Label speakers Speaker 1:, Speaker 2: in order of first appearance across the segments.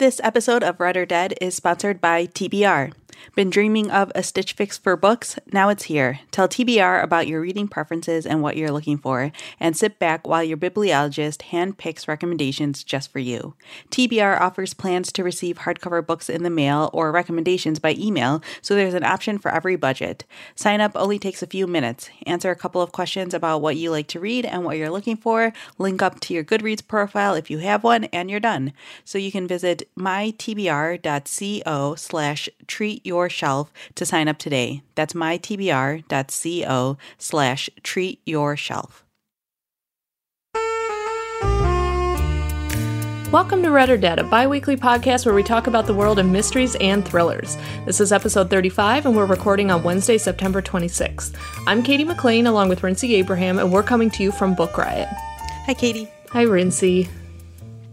Speaker 1: This episode of Read or Dead is sponsored by TBR. Been dreaming of a Stitch Fix for books? Now it's here. Tell TBR about your reading preferences and what you're looking for, and sit back while your bibliologist handpicks recommendations just for you. TBR offers plans to receive hardcover books in the mail or recommendations by email, so there's an option for every budget. Sign up only takes a few minutes. Answer a couple of questions about what you like to read and what you're looking for, link up to your Goodreads profile if you have one, and you're done. So you can visit mytbr.co slash treat your shelf to sign up today. That's mytbr.co slash treat your shelf.
Speaker 2: Welcome to Read or Dead, a bi weekly podcast where we talk about the world of mysteries and thrillers. This is episode 35, and we're recording on Wednesday, September 26th. I'm Katie McLean, along with Rincey Abraham, and we're coming to you from Book Riot.
Speaker 1: Hi, Katie.
Speaker 2: Hi, Rincey.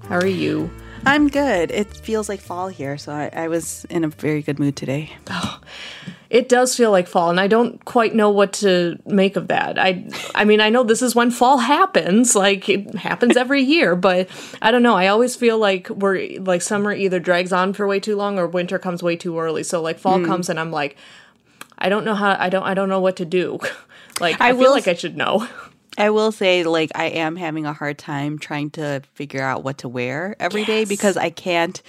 Speaker 2: How are you?
Speaker 1: I'm good. It feels like fall here, so I, I was in a very good mood today.
Speaker 2: Oh, it does feel like fall, and I don't quite know what to make of that. I, I mean, I know this is when fall happens, like it happens every year, but I don't know. I always feel like we're like summer either drags on for way too long or winter comes way too early. So like fall mm. comes, and I'm like, I don't know how. I don't. I don't know what to do. like I, I feel like I should know.
Speaker 1: I will say, like, I am having a hard time trying to figure out what to wear every yes. day because I can't.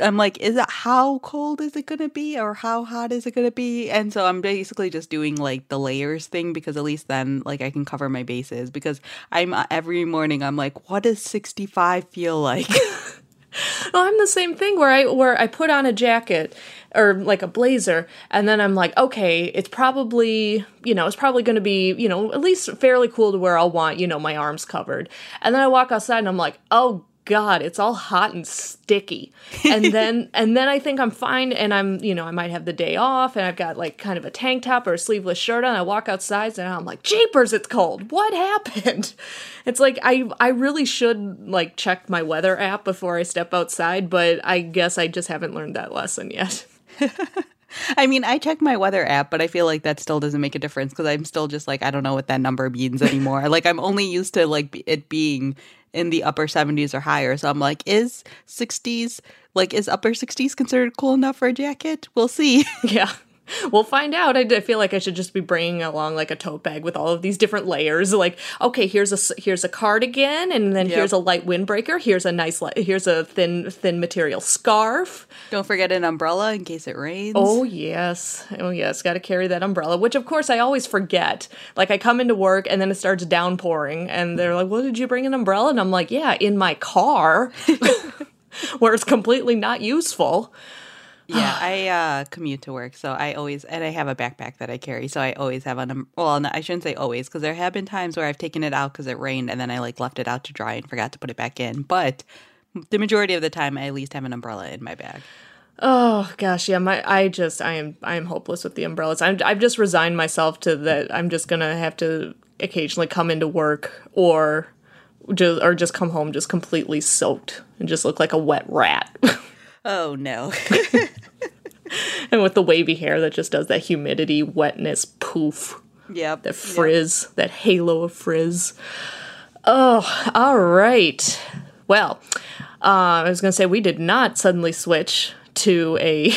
Speaker 1: I'm like, is it how cold is it gonna be or how hot is it gonna be? And so I'm basically just doing like the layers thing because at least then like I can cover my bases because I'm uh, every morning I'm like, what does 65 feel like?
Speaker 2: well, I'm the same thing where I where I put on a jacket or like a blazer and then I'm like, okay, it's probably, you know, it's probably going to be, you know, at least fairly cool to where I'll want, you know, my arms covered. And then I walk outside and I'm like, "Oh god it's all hot and sticky. And then and then i think i'm fine and i'm you know i might have the day off and i've got like kind of a tank top or a sleeveless shirt on. I walk outside and i'm like jeepers it's cold. What happened? It's like i i really should like check my weather app before i step outside but i guess i just haven't learned that lesson yet.
Speaker 1: I mean, I check my weather app, but I feel like that still doesn't make a difference because I'm still just like I don't know what that number means anymore. like I'm only used to like it being in the upper 70s or higher. So I'm like, is 60s, like, is upper 60s considered cool enough for a jacket? We'll see.
Speaker 2: Yeah. We'll find out. I, feel like I should just be bringing along like a tote bag with all of these different layers. Like, okay, here's a here's a cardigan, and then yep. here's a light windbreaker. Here's a nice here's a thin thin material scarf.
Speaker 1: Don't forget an umbrella in case it rains.
Speaker 2: Oh yes, oh yes, got to carry that umbrella. Which of course I always forget. Like I come into work and then it starts downpouring, and they're like, "Well, did you bring an umbrella?" And I'm like, "Yeah, in my car." where it's completely not useful.
Speaker 1: Yeah, I uh, commute to work, so I always and I have a backpack that I carry, so I always have an. Well, no, I shouldn't say always, because there have been times where I've taken it out because it rained, and then I like left it out to dry and forgot to put it back in. But the majority of the time, I at least have an umbrella in my bag.
Speaker 2: Oh gosh, yeah. My I just I am I am hopeless with the umbrellas. I'm I've just resigned myself to that. I'm just gonna have to occasionally come into work or just or just come home just completely soaked and just look like a wet rat.
Speaker 1: Oh no.
Speaker 2: and with the wavy hair that just does that humidity, wetness, poof.
Speaker 1: Yep.
Speaker 2: That frizz, yep. that halo of frizz. Oh, all right. Well, uh, I was going to say we did not suddenly switch to a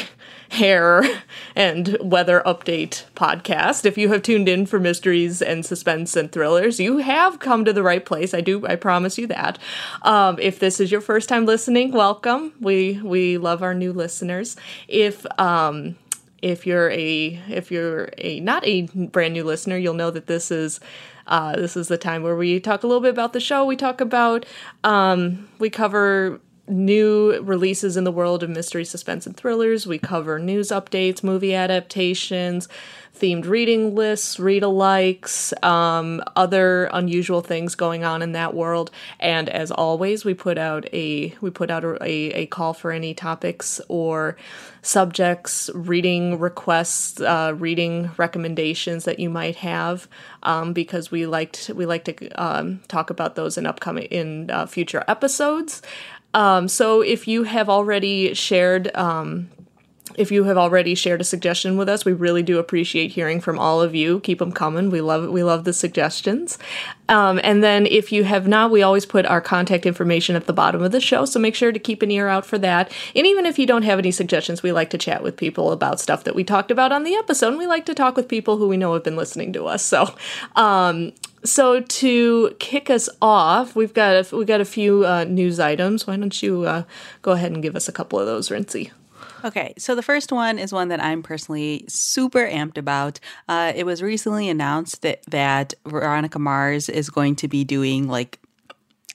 Speaker 2: hair and weather update podcast. If you have tuned in for mysteries and suspense and thrillers, you have come to the right place. I do, I promise you that. Um, if this is your first time listening, welcome. We we love our new listeners. If um, if you're a if you're a not a brand new listener, you'll know that this is uh, this is the time where we talk a little bit about the show. We talk about um, we cover new releases in the world of mystery, suspense, and thrillers. We cover news updates, movie adaptations, themed reading lists, read alikes, um, other unusual things going on in that world. And as always, we put out a we put out a, a, call for any topics or subjects, reading requests, uh, reading recommendations that you might have, um, because we liked we like to um, talk about those in upcoming in uh, future episodes. Um, so if you have already shared um, if you have already shared a suggestion with us, we really do appreciate hearing from all of you. Keep them coming. We love we love the suggestions. Um, and then if you have not, we always put our contact information at the bottom of the show, so make sure to keep an ear out for that. And even if you don't have any suggestions, we like to chat with people about stuff that we talked about on the episode. We like to talk with people who we know have been listening to us. So, um, so to kick us off, we've got a, we've got a few uh, news items. Why don't you uh, go ahead and give us a couple of those, Rincey?
Speaker 1: Okay, so the first one is one that I'm personally super amped about. Uh, it was recently announced that that Veronica Mars is going to be doing like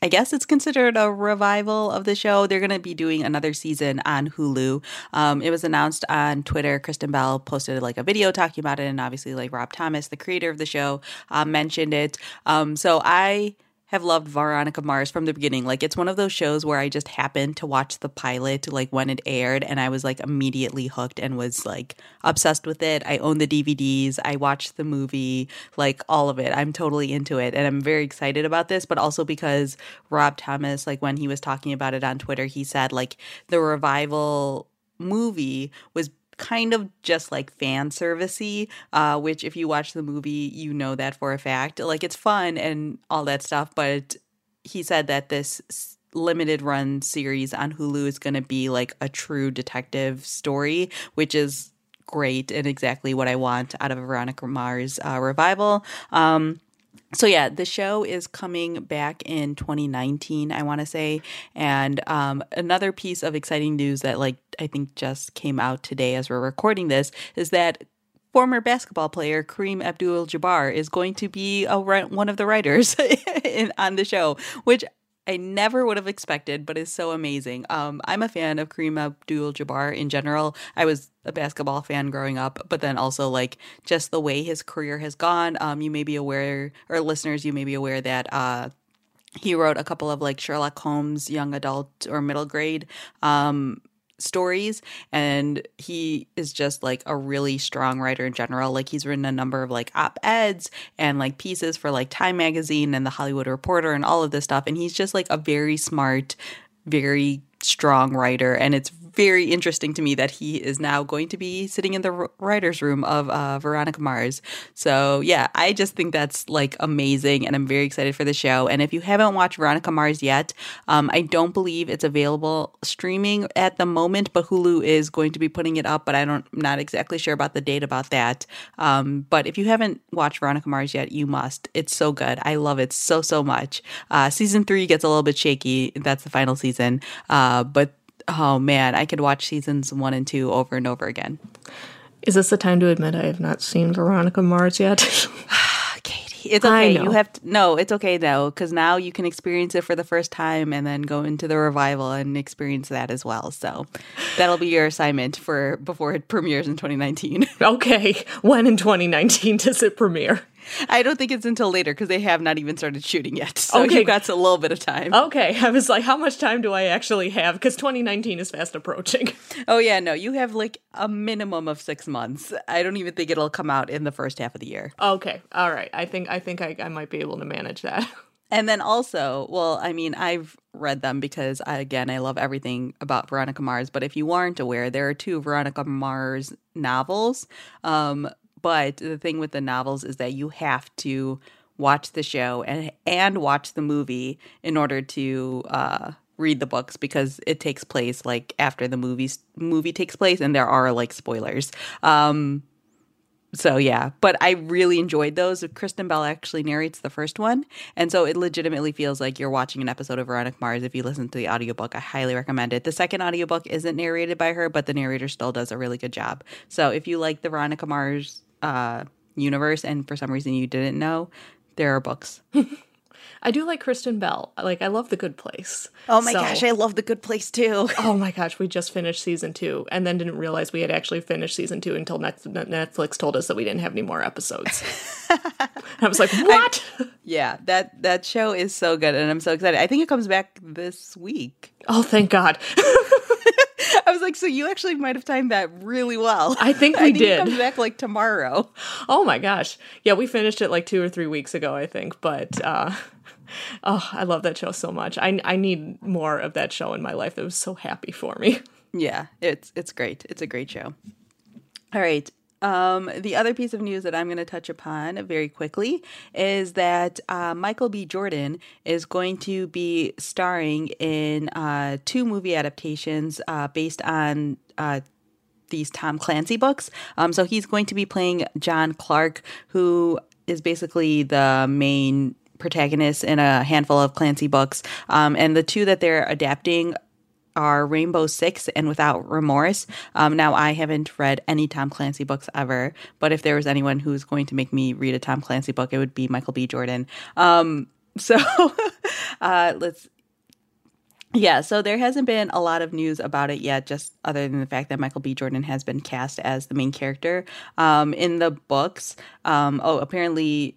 Speaker 1: I guess it's considered a revival of the show. They're going to be doing another season on Hulu. Um, it was announced on Twitter. Kristen Bell posted like a video talking about it, and obviously, like Rob Thomas, the creator of the show, uh, mentioned it. Um, so I have loved Veronica Mars from the beginning. Like it's one of those shows where I just happened to watch the pilot like when it aired and I was like immediately hooked and was like obsessed with it. I own the DVDs, I watched the movie, like all of it. I'm totally into it and I'm very excited about this, but also because Rob Thomas like when he was talking about it on Twitter, he said like the revival movie was kind of just like fan servicey, uh, which if you watch the movie, you know that for a fact. Like it's fun and all that stuff, but he said that this limited run series on Hulu is going to be like a true detective story, which is great and exactly what I want out of Veronica Mars uh, revival. Um, so yeah, the show is coming back in 2019, I want to say. And um, another piece of exciting news that like I think just came out today as we're recording this is that former basketball player Kareem Abdul-Jabbar is going to be a one of the writers in, on the show, which I never would have expected, but is so amazing. Um, I'm a fan of Kareem Abdul Jabbar in general. I was a basketball fan growing up, but then also like just the way his career has gone. Um, you may be aware, or listeners, you may be aware that uh, he wrote a couple of like Sherlock Holmes young adult or middle grade um, stories and he is just like a really strong writer in general. Like he's written a number of like op-eds and like pieces for like time magazine and the hollywood reporter and all of this stuff and he's just like a very smart very strong writer and it's very interesting to me that he is now going to be sitting in the writer's room of uh, Veronica Mars. So, yeah, I just think that's like amazing and I'm very excited for the show. And if you haven't watched Veronica Mars yet, um, I don't believe it's available streaming at the moment, but Hulu is going to be putting it up, but I don't, I'm not exactly sure about the date about that. Um, but if you haven't watched Veronica Mars yet, you must. It's so good. I love it so, so much. Uh, season three gets a little bit shaky. That's the final season. Uh, but oh man, I could watch seasons one and two over and over again.
Speaker 2: Is this the time to admit I have not seen Veronica Mars yet?
Speaker 1: Katie, it's okay. You have to, no, it's okay though, because now you can experience it for the first time and then go into the revival and experience that as well. So that'll be your assignment for before it premieres in 2019.
Speaker 2: okay, when in 2019 does it premiere?
Speaker 1: I don't think it's until later because they have not even started shooting yet. So okay. you've got a little bit of time.
Speaker 2: Okay. I was like, how much time do I actually have? Because 2019 is fast approaching.
Speaker 1: Oh, yeah. No, you have like a minimum of six months. I don't even think it'll come out in the first half of the year.
Speaker 2: Okay. All right. I think I think I, I might be able to manage that.
Speaker 1: And then also, well, I mean, I've read them because I, again, I love everything about Veronica Mars. But if you aren't aware, there are two Veronica Mars novels. Um, but the thing with the novels is that you have to watch the show and and watch the movie in order to uh, read the books because it takes place like after the movies movie takes place and there are like spoilers. Um, so yeah, but I really enjoyed those. Kristen Bell actually narrates the first one, and so it legitimately feels like you're watching an episode of Veronica Mars if you listen to the audiobook. I highly recommend it. The second audiobook isn't narrated by her, but the narrator still does a really good job. So if you like the Veronica Mars uh, universe, and for some reason you didn't know, there are books.
Speaker 2: I do like Kristen Bell. Like I love The Good Place.
Speaker 1: Oh my
Speaker 2: So-
Speaker 1: gosh, I love The Good Place too.
Speaker 2: Oh my gosh, we just finished season two and then didn't realize we had actually finished season two until Netflix told us that we didn't have any more episodes. I was like, what?
Speaker 1: Yeah, that that show is so good, and I'm so excited. I think it comes back this week.
Speaker 2: oh, thank God.
Speaker 1: I was like, so you actually might have timed that really well.
Speaker 2: I think we
Speaker 1: I think
Speaker 2: did.
Speaker 1: Comes back like tomorrow.
Speaker 2: Oh my gosh. Yeah, we finished it like two or three weeks ago, I think. But uh, oh, I love that show so much. I, I need more of that show in my life. It was so happy for me.
Speaker 1: Yeah, it's it's great. It's a great show. All right. Um, the other piece of news that I'm going to touch upon very quickly is that uh, Michael B. Jordan is going to be starring in uh, two movie adaptations uh, based on uh, these Tom Clancy books. Um, so he's going to be playing John Clark, who is basically the main protagonist in a handful of Clancy books. Um, and the two that they're adapting are Rainbow Six and Without Remorse. Um, now, I haven't read any Tom Clancy books ever, but if there was anyone who's going to make me read a Tom Clancy book, it would be Michael B. Jordan. Um, so uh, let's yeah, so there hasn't been a lot of news about it yet, just other than the fact that Michael B. Jordan has been cast as the main character. Um, in the books, um, oh, apparently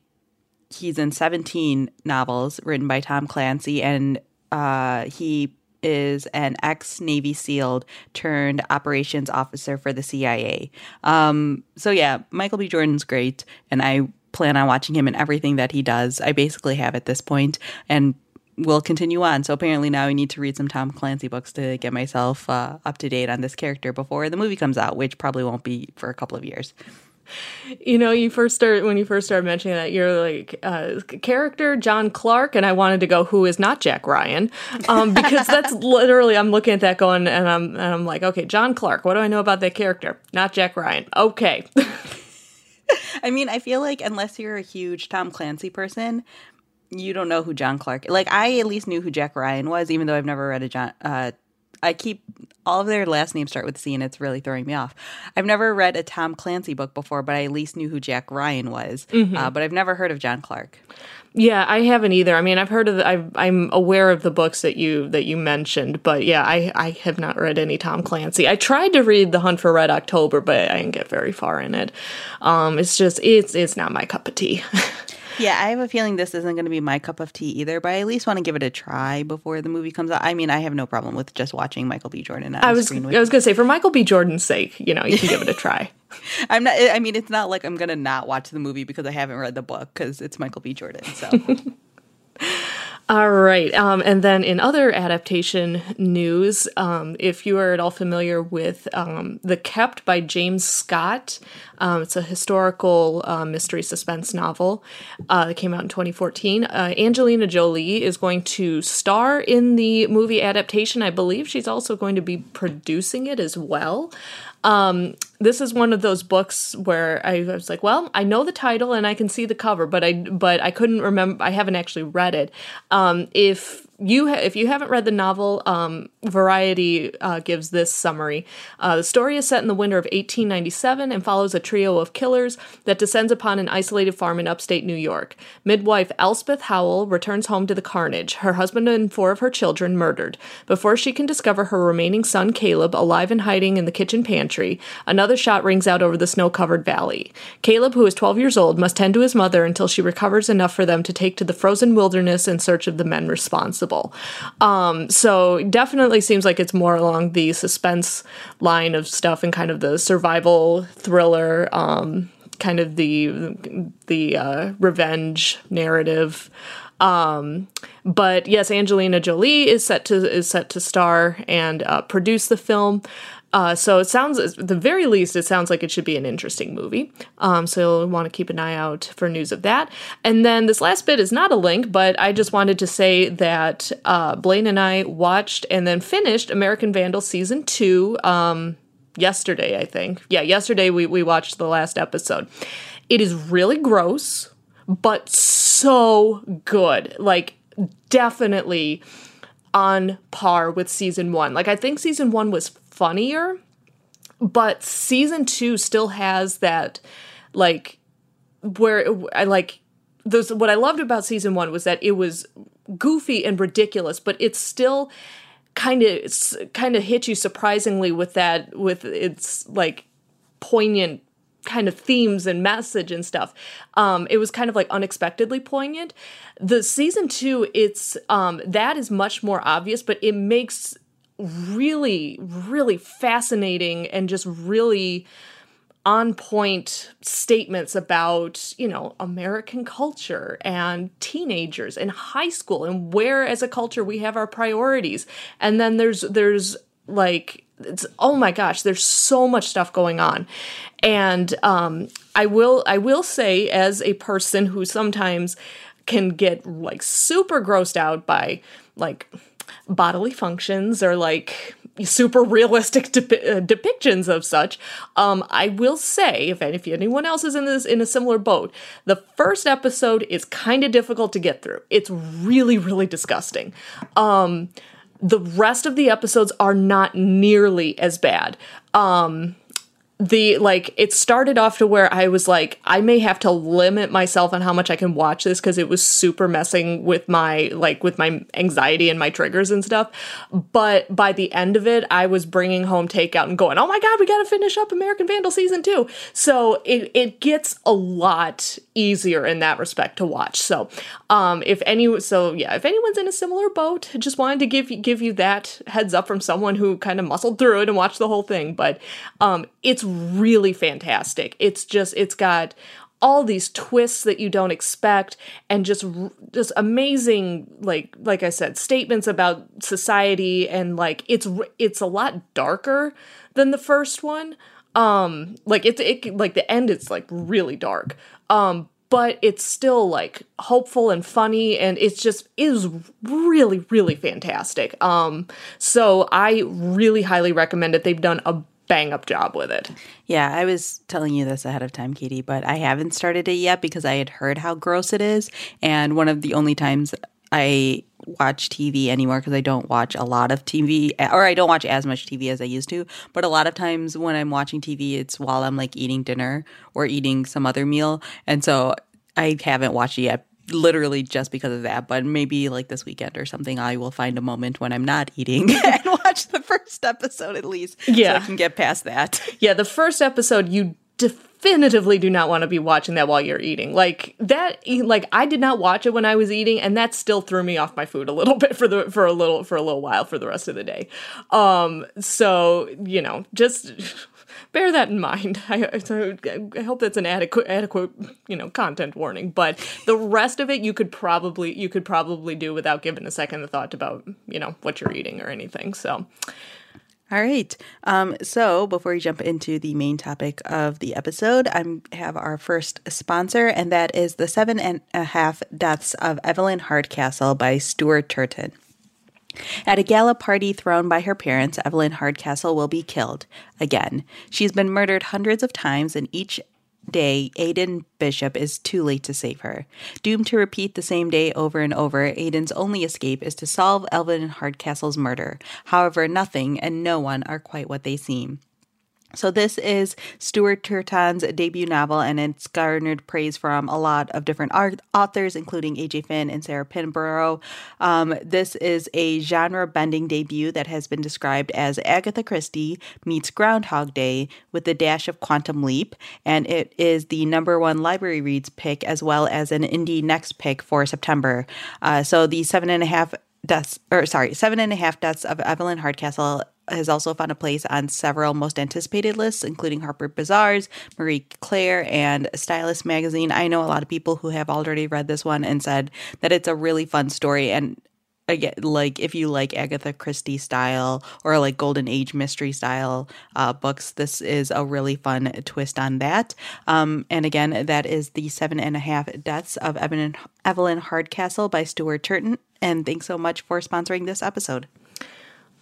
Speaker 1: he's in 17 novels written by Tom Clancy, and uh, he is an ex Navy SEAL turned operations officer for the CIA. Um, so, yeah, Michael B. Jordan's great, and I plan on watching him in everything that he does. I basically have at this point, and we'll continue on. So apparently now I need to read some Tom Clancy books to get myself uh, up to date on this character before the movie comes out, which probably won't be for a couple of years.
Speaker 2: You know, you first start when you first started mentioning that you're like uh, character John Clark, and I wanted to go who is not Jack Ryan, um, because that's literally I'm looking at that going, and I'm and I'm like, okay, John Clark. What do I know about that character? Not Jack Ryan. Okay,
Speaker 1: I mean, I feel like unless you're a huge Tom Clancy person, you don't know who John Clark. Like I at least knew who Jack Ryan was, even though I've never read a John. Uh, I keep all of their last names start with C, and it's really throwing me off. I've never read a Tom Clancy book before, but I at least knew who Jack Ryan was. Uh, but I've never heard of John Clark.
Speaker 2: yeah, I haven't either. I mean, I've heard of, the, I've, I'm aware of the books that you that you mentioned, but yeah, I I have not read any Tom Clancy. I tried to read The Hunt for Red October, but I didn't get very far in it. Um, it's just it's it's not my cup of tea.
Speaker 1: Yeah, I have a feeling this isn't going to be my cup of tea either, but I at least want to give it a try before the movie comes out. I mean, I have no problem with just watching Michael B. Jordan on
Speaker 2: I was I was gonna say for Michael B. Jordan's sake, you know, you can give it a try.
Speaker 1: I'm not. I mean, it's not like I'm going to not watch the movie because I haven't read the book because it's Michael B. Jordan. So
Speaker 2: All right. Um, and then in other adaptation news, um, if you are at all familiar with um, The Kept by James Scott, um, it's a historical uh, mystery suspense novel uh, that came out in 2014. Uh, Angelina Jolie is going to star in the movie adaptation. I believe she's also going to be producing it as well. Um, this is one of those books where I was like, well, I know the title and I can see the cover, but I but I couldn't remember. I haven't actually read it. Um, if you ha- if you haven't read the novel, um, Variety uh, gives this summary. Uh, the story is set in the winter of 1897 and follows a trio of killers that descends upon an isolated farm in upstate New York. Midwife Elspeth Howell returns home to the carnage, her husband and four of her children murdered. Before she can discover her remaining son Caleb alive and hiding in the kitchen pantry, another shot rings out over the snow covered valley. Caleb, who is 12 years old, must tend to his mother until she recovers enough for them to take to the frozen wilderness in search of the men responsible. Um, so definitely seems like it's more along the suspense line of stuff and kind of the survival thriller, um, kind of the the uh, revenge narrative. Um, but yes, Angelina Jolie is set to is set to star and uh, produce the film. Uh, so it sounds, at the very least, it sounds like it should be an interesting movie. Um, so you'll want to keep an eye out for news of that. And then this last bit is not a link, but I just wanted to say that uh, Blaine and I watched and then finished American Vandal season two um, yesterday, I think. Yeah, yesterday we, we watched the last episode. It is really gross, but so good. Like, definitely on par with season one. Like, I think season one was funnier, but season two still has that, like, where I like those what I loved about season one was that it was goofy and ridiculous, but it's still kind of kind of hit you surprisingly with that with its like poignant kind of themes and message and stuff. Um, it was kind of like unexpectedly poignant. The season two, it's um, that is much more obvious, but it makes really, really fascinating and just really on point statements about, you know, American culture and teenagers and high school and where as a culture we have our priorities. And then there's there's like it's oh my gosh, there's so much stuff going on. And um I will I will say as a person who sometimes can get like super grossed out by like bodily functions or like super realistic uh, depictions of such. Um, I will say, if, if anyone else is in this in a similar boat, the first episode is kind of difficult to get through. It's really, really disgusting. Um, the rest of the episodes are not nearly as bad. Um, the like it started off to where I was like I may have to limit myself on how much I can watch this because it was super messing with my like with my anxiety and my triggers and stuff. But by the end of it, I was bringing home takeout and going, "Oh my god, we got to finish up American Vandal season 2." So it it gets a lot easier in that respect to watch. So, um if any so yeah, if anyone's in a similar boat, just wanted to give give you that heads up from someone who kind of muscled through it and watched the whole thing, but um it's really fantastic. It's just it's got all these twists that you don't expect and just just amazing like like I said statements about society and like it's it's a lot darker than the first one. Um like it's it like the end it's like really dark. Um but it's still like hopeful and funny and it's just is really really fantastic um so i really highly recommend it they've done a bang up job with it.
Speaker 1: Yeah, I was telling you this ahead of time, Katie, but I haven't started it yet because I had heard how gross it is. And one of the only times I watch TV anymore because I don't watch a lot of TV or I don't watch as much TV as I used to. But a lot of times when I'm watching TV, it's while I'm like eating dinner or eating some other meal. And so I haven't watched it yet literally just because of that. But maybe like this weekend or something, I will find a moment when I'm not eating and watch the first episode at least. Yeah. So I can get past that.
Speaker 2: Yeah, the first episode, you definitively do not want to be watching that while you're eating. Like that like I did not watch it when I was eating and that still threw me off my food a little bit for the for a little for a little while for the rest of the day. Um so, you know, just bear that in mind. I, I, hope that's an adequate, adequate, you know, content warning. But the rest of it, you could probably, you could probably do without giving a second thought about, you know, what you're eating or anything. So.
Speaker 1: All right. Um, so before we jump into the main topic of the episode, I have our first sponsor, and that is the seven and a half deaths of Evelyn Hardcastle by Stuart Turton. At a gala party thrown by her parents, Evelyn Hardcastle will be killed again. She's been murdered hundreds of times, and each day, Aidan Bishop is too late to save her. Doomed to repeat the same day over and over, Aidan's only escape is to solve Evelyn Hardcastle's murder. However, nothing and no one are quite what they seem. So, this is Stuart Turton's debut novel, and it's garnered praise from a lot of different art- authors, including A.J. Finn and Sarah Pinborough. Um, this is a genre bending debut that has been described as Agatha Christie meets Groundhog Day with a dash of Quantum Leap, and it is the number one library reads pick as well as an indie next pick for September. Uh, so, the seven and a half deaths, or sorry, seven and a half deaths of Evelyn Hardcastle has also found a place on several most anticipated lists, including Harper Bazaar's, Marie Claire, and Stylist Magazine. I know a lot of people who have already read this one and said that it's a really fun story. And again, like if you like Agatha Christie style or like Golden Age mystery style uh, books, this is a really fun twist on that. Um, and again, that is the seven and a half deaths of Evelyn, Evelyn Hardcastle by Stuart Turton. And thanks so much for sponsoring this episode.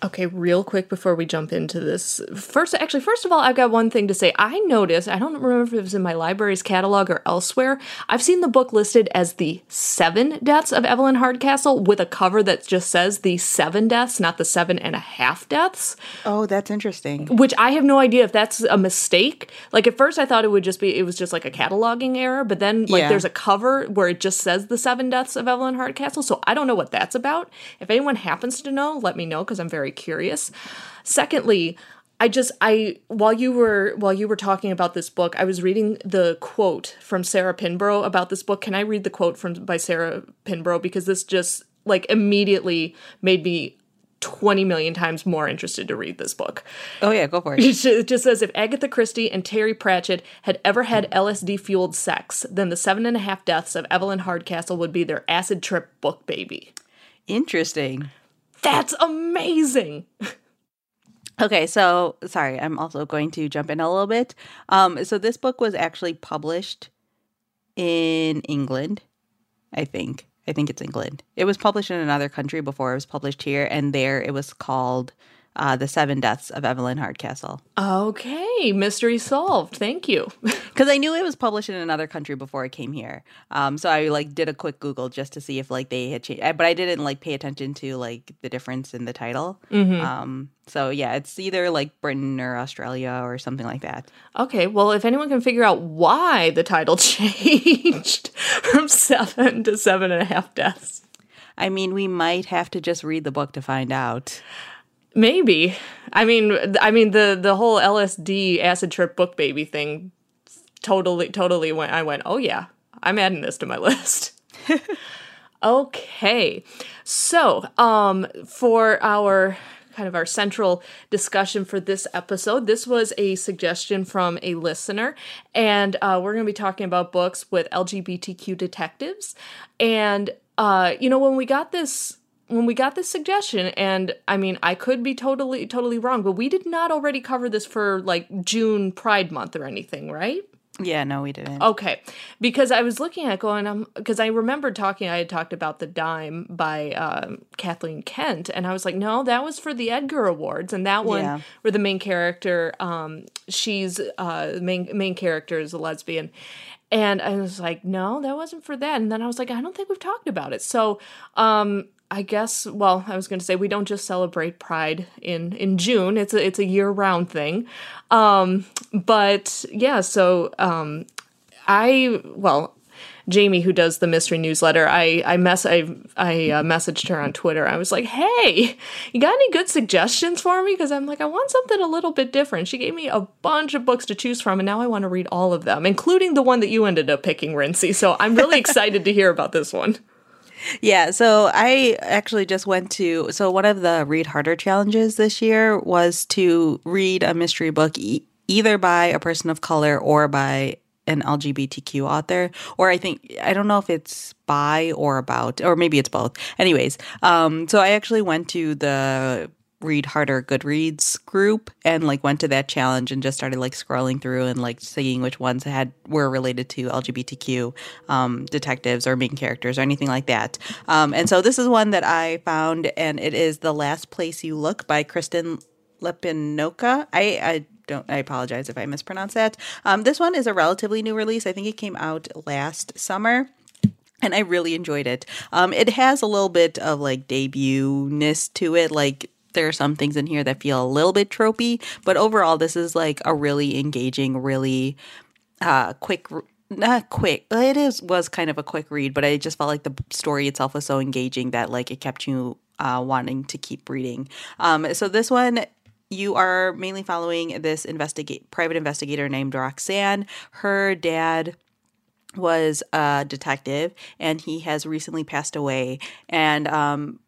Speaker 2: Okay, real quick before we jump into this. First, actually, first of all, I've got one thing to say. I noticed, I don't remember if it was in my library's catalog or elsewhere, I've seen the book listed as the seven deaths of Evelyn Hardcastle with a cover that just says the seven deaths, not the seven and a half deaths.
Speaker 1: Oh, that's interesting.
Speaker 2: Which I have no idea if that's a mistake. Like at first I thought it would just be, it was just like a cataloging error, but then like
Speaker 1: Yeah.
Speaker 2: there's a cover where it just says the seven deaths of Evelyn Hardcastle. So I don't know what that's about. If anyone happens to know, let me know because I'm very curious. Secondly, I just I while you were while you were talking about this book, I was reading the quote from Sarah Pinborough about this book. Can I read the quote from by Sarah Pinborough because this just like immediately made me 20 million times more interested to read this book.
Speaker 1: Oh yeah, go for it.
Speaker 2: It it just says if Agatha Christie and Terry Pratchett had ever had LSD fueled sex, then the seven and a half deaths of Evelyn Hardcastle would be their acid trip book baby.
Speaker 1: Interesting.
Speaker 2: That's amazing.
Speaker 1: Okay, so sorry, I'm also going to jump in a little bit. Um, so this book was actually published in England, I think. I think it's England. It was published in another country before it was published here, and there it was called uh, "The Seven Deaths of Evelyn Hardcastle."
Speaker 2: Okay, mystery solved. Thank you.
Speaker 1: Because I knew it was published in another country before it came here. Um, so I like did a quick Google just to see if like they had changed, but I didn't like pay attention to like the difference in the title. Um, so yeah, it's either like Britain or Australia or something like that.
Speaker 2: Okay, well, if anyone can figure out why the title changed from seven to seven and a half deaths,
Speaker 1: I mean, we might have to just read the book to find out.
Speaker 2: Maybe. I mean, I mean the the whole LSD acid trip book baby thing totally totally went. I went, oh yeah, I'm adding this to my list. okay, so um, for our kind of our central discussion for this episode. This was a suggestion from a listener, and uh, we're going to be talking about books with LGBTQ detectives. And uh, you know, when we got this when we got this suggestion and i mean i could be totally totally wrong but we did not already cover this for like june pride month or anything right?
Speaker 1: Yeah, no, we didn't.
Speaker 2: Okay, because I was looking at going, um, because I remembered talking, I had talked about the dime by um, Kathleen Kent, and I was like, no, that was for the Edgar Awards, and that one
Speaker 1: Yeah.
Speaker 2: where the main character, um, she's uh, the main main character is a lesbian, and I was like, no, that wasn't for that, and then I was like, I don't think we've talked about it, so um, I guess, well, I was going to say we don't just celebrate Pride in in June; it's a it's a year round thing. Um, but yeah, so um, I well, Jamie, who does the mystery newsletter, I I mess I I uh, messaged her on Twitter. I was like, "Hey, you got any good suggestions for me?" Because I'm like, I want something a little bit different. She gave me a bunch of books to choose from, and now I want to read all of them, including the one that you ended up picking, Rincey. So I'm really excited to hear about this one.
Speaker 1: Yeah, so I actually just went to so one of the read harder challenges this year was to read a mystery book e- either by a person of color or by an LGBTQ author or I think I don't know if it's by or about or maybe it's both. Anyways, um so I actually went to the read harder goodreads group and like went to that challenge and just started like scrolling through and like seeing which ones had were related to lgbtq um, detectives or main characters or anything like that um, and so this is one that i found and it is the last place you look by kristen Lepionka. i i don't i apologize if i mispronounce that um, this one is a relatively new release i think it came out last summer and I really enjoyed it. Um, it has a little bit of like debut-ness to it. Like there are some things in here that feel a little bit tropey, but overall, this is like a really engaging, really uh, quick. Not quick. It is was kind of a quick read, but I just felt like the story itself was so engaging that like it kept you uh, wanting to keep reading. Um, so this one you are mainly following this investigate private investigator named Roxanne. Her dad was a detective and he has recently passed away and um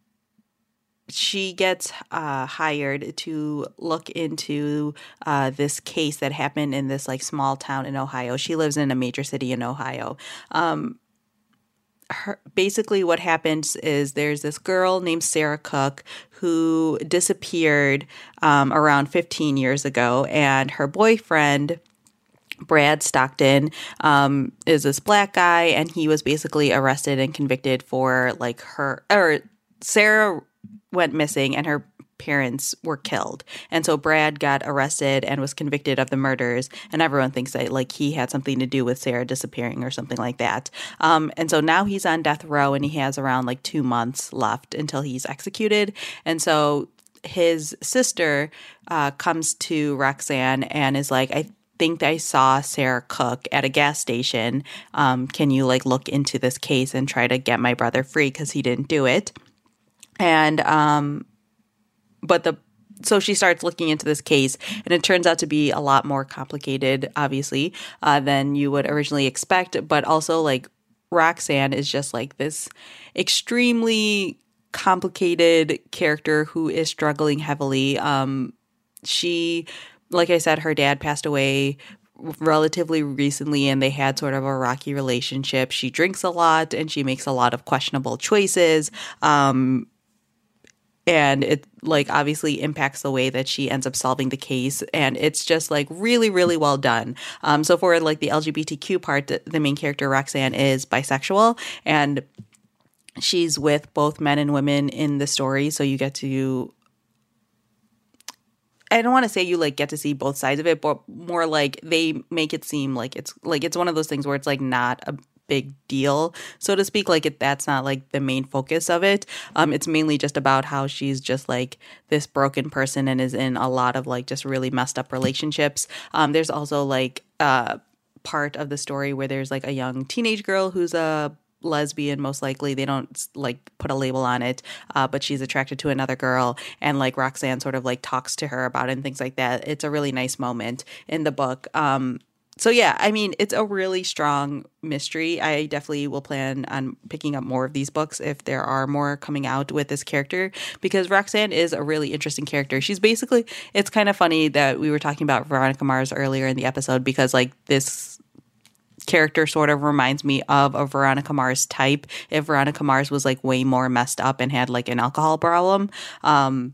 Speaker 1: she gets uh, hired to look into uh, this case that happened in this like small town in Ohio. She lives in a major city in Ohio. Um, her, basically, what happens is there's this girl named Sarah Cook who disappeared um, around 15 years ago, and her boyfriend Brad Stockton um, is this black guy, and he was basically arrested and convicted for like her or Sarah went missing, and her parents were killed. And so Brad got arrested and was convicted of the murders. And everyone thinks that like he had something to do with Sarah disappearing or something like that. Um, and so now he's on death row and he has around like two months left until he's executed. And so his sister uh, comes to Roxanne and is like, I think I saw Sarah Cook at a gas station. Um, can you like look into this case and try to get my brother free because he didn't do it? And um, but the so she starts looking into this case, and it turns out to be a lot more complicated, obviously, uh, than you would originally expect. But also, like Roxanne is just like this extremely complicated character who is struggling heavily. Um, she, like I said, her dad passed away relatively recently and they had sort of a rocky relationship. She drinks a lot and she makes a lot of questionable choices. Um, and it like obviously impacts the way that she ends up solving the case. And it's just like really really well done. Um so for like the lgbtq part the, main character roxanne is bisexual. And she's with both men and women in the story. So you get to I don't want to say you like get to see both sides of it, but more like they make it seem like it's like it's one of those things where it's like not a big deal, so to speak. Like it, that's not like the main focus of it. Um, it's mainly just about how she's just like this broken person and is in a lot of like just really messed up relationships. Um, there's also like uh part of the story where there's like a young teenage girl who's a lesbian most likely they don't like put a label on it uh, but she's attracted to another girl and like roxanne sort of like talks to her about it and things like that it's a really nice moment in the book um so yeah i mean it's a really strong mystery i definitely will plan on picking up more of these books if there are more coming out with this character because roxanne is a really interesting character she's basically it's kind of funny that we were talking about veronica mars earlier in the episode because like this character sort of reminds me of a Veronica Mars type. If Veronica Mars was like way more messed up and had like an alcohol problem. Um,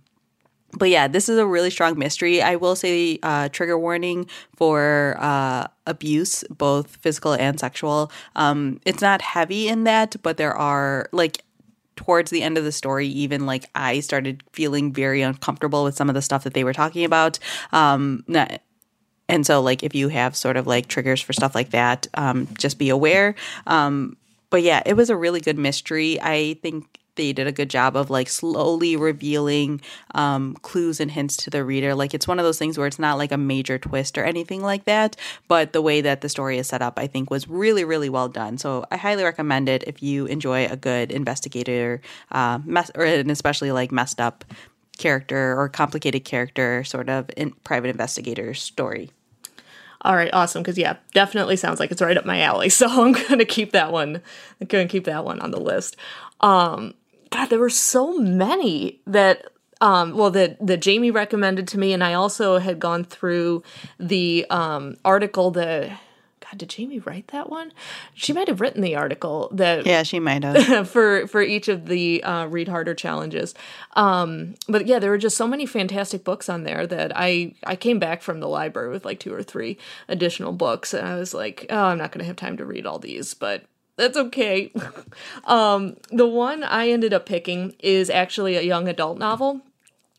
Speaker 1: but yeah, this is a really strong mystery. I will say uh, trigger warning for uh, abuse, both physical and sexual. Um, it's not heavy in that, but there are like towards the end of the story, even like I started feeling very uncomfortable with some of the stuff that they were talking about. Um, not, and so, like, if you have sort of like triggers for stuff like that, um, just be aware. Um, but yeah, it was a really good mystery. I think they did a good job of like slowly revealing um, clues and hints to the reader. Like it's one of those things where it's not like a major twist or anything like that, but the way that the story is set up, I think, was really, really well done. So I highly recommend it if you enjoy a good investigator, uh, mess- or an especially like messed up character or complicated character sort of in private investigator story.
Speaker 2: All right, awesome. Because yeah, definitely sounds like it's right up my alley. So I'm gonna keep that one. I'm gonna keep that one on the list. Um, God, there were so many that um, well that that Jamie recommended to me, and I also had gone through the um, article that God, did Jamie write that one? She might have written the article that
Speaker 1: yeah, she might have
Speaker 2: for for each of the uh, read harder challenges. Um, but yeah, there were just so many fantastic books on there that I I came back from the library with like two or three additional books, and I was like, oh, I'm not going to have time to read all these, but that's okay. um, the one I ended up picking is actually a young adult novel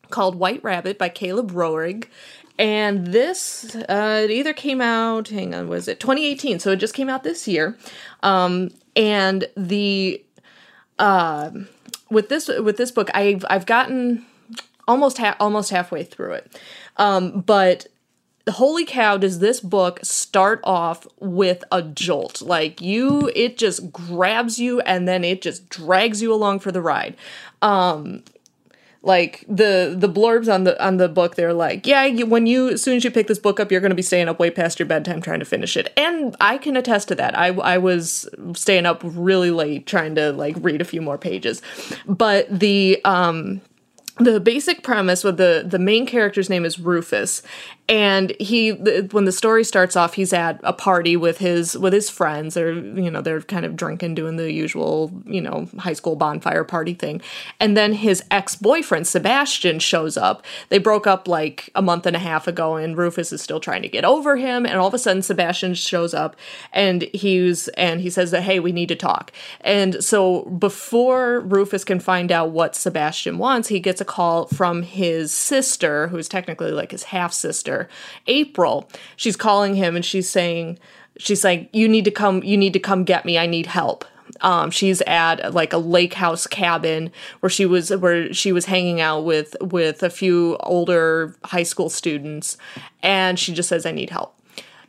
Speaker 2: called White Rabbit by Caleb Roehrig and this uh, it either came out hang on was it 2018 so it just came out this year. Um, and the uh, with this with this book i've i've gotten almost ha- almost halfway through it. Um, but holy cow does this book start off with a jolt? Like you it just grabs you and then it just drags you along for the ride. Um like the the blurbs on the on the book they're like yeah you, when you as soon as you pick this book up you're going to be staying up way past your bedtime trying to finish it. And i can attest to that. I i was staying up really late trying to like read a few more pages. But the um the basic premise with the the main character's name is Rufus and he when the story starts off he's at a party with his with his friends. Or you know they're kind of drinking doing the usual you know high school bonfire party thing. And then his ex-boyfriend Sebastian shows up. They broke up like a month and a half ago and Rufus is still trying to get over him. And all of a sudden Sebastian shows up and he's and he says that hey we need to talk. And so before Rufus can find out what Sebastian wants he gets gets a call from his sister, who's technically like his half sister, April. She's calling him and she's saying, she's like, "You need to come. You need to come get me. I need help." Um, she's at like a lake house cabin where she was where she was hanging out with with a few older high school students, and she just says, "I need help."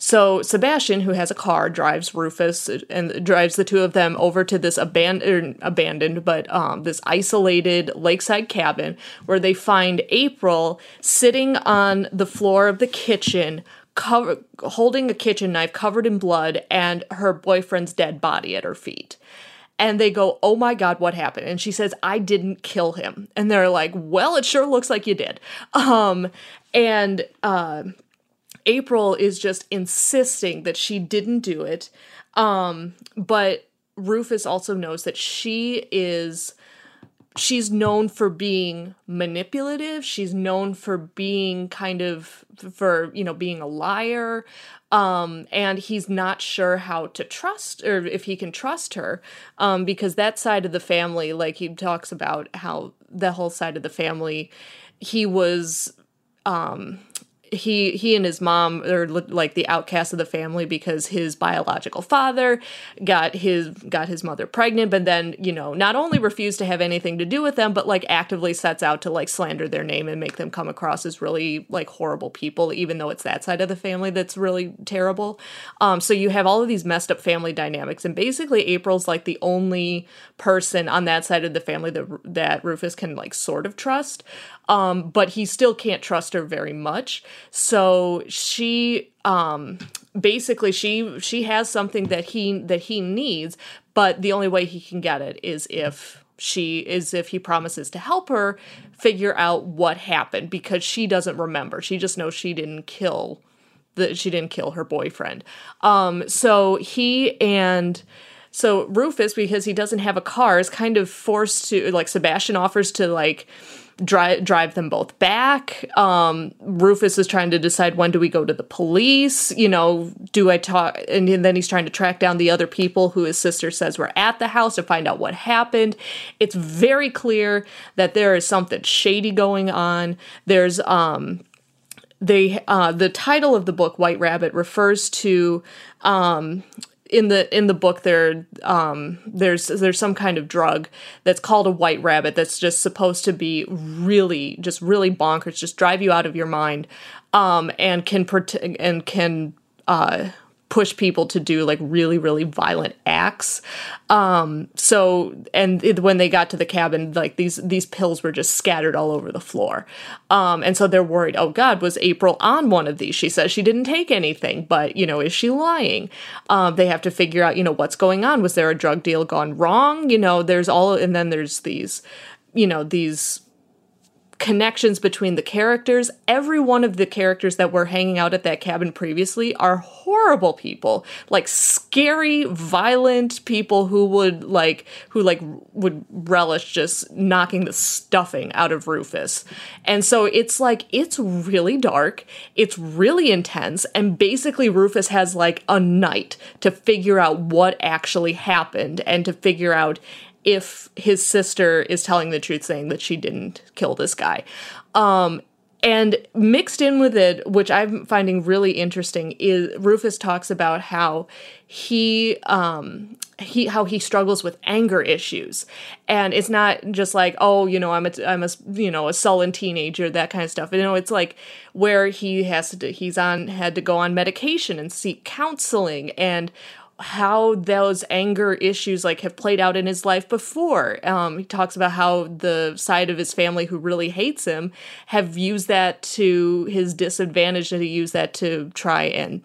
Speaker 2: So Sebastian, who has a car, drives Rufus and drives the two of them over to this abandoned, abandoned, but um, this isolated lakeside cabin where they find April sitting on the floor of the kitchen, cover, holding a kitchen knife covered in blood, and her boyfriend's dead body at her feet and they go, Oh my God, what happened? And she says, I didn't kill him. And they're like, Well, it sure looks like you did. Um, and uh, April is just insisting that she didn't do it. Um, but Rufus also knows that she is she's known for being manipulative she's known for being kind of for you know being a liar um and he's not sure how to trust or if he can trust her um because that side of the family like he talks about how the whole side of the family he was um he he and his mom are like the outcasts of the family because his biological father got his got his mother pregnant but then you know not only refused to have anything to do with them but like actively sets out to like slander their name and make them come across as really like horrible people even though it's that side of the family that's really terrible. Um so you have all of these messed up family dynamics and basically April's like the only person on that side of the family that that Rufus can like sort of trust um, but he still can't trust her very much. So she um, basically she she has something that he that he needs, but the only way he can get it is if she is if he promises to help her figure out what happened because she doesn't remember. She just knows she didn't kill that she didn't kill her boyfriend. Um, so he and so Rufus, because he doesn't have a car, is kind of forced to like Sebastian offers to like drive drive them both back. Um, Rufus is trying to decide when do we go to the police. You know, do I talk? And then he's trying to track down the other people who his sister says were at the house to find out what happened. It's very clear that there is something shady going on. There's um they uh the title of the book White Rabbit refers to um in the in the book there um there's there's some kind of drug that's called a white rabbit that's just supposed to be really just really bonkers just drive you out of your mind um and can and can uh push people to do like really really violent acts. Um so and it, when they got to the cabin like these these pills were just scattered all over the floor. Um and so they're worried oh god was april on one of these? She says she didn't take anything but you know is she lying? Um they have to figure out you know what's going on. Was there a drug deal gone wrong? You know there's all and then there's these you know these connections between the characters. Every one of the characters that were hanging out at that cabin previously are horrible people, like scary, violent people who would like who like would relish just knocking the stuffing out of Rufus. And so it's like it's really dark, it's really intense, and basically Rufus has like a night to figure out what actually happened and to figure out if his sister is telling the truth, saying that she didn't kill this guy. Um, and mixed in with it, which I'm finding really interesting, is Rufus talks about how he um, he how he struggles with anger issues, and it's not just like oh you know I'm a I'm a you know a sullen teenager that kind of stuff. You know it's like where he has to he's on had to go on medication and seek counseling and how those anger issues like have played out in his life before. Um, he talks about how the side of his family who really hates him have used that to his disadvantage, that he used that to try and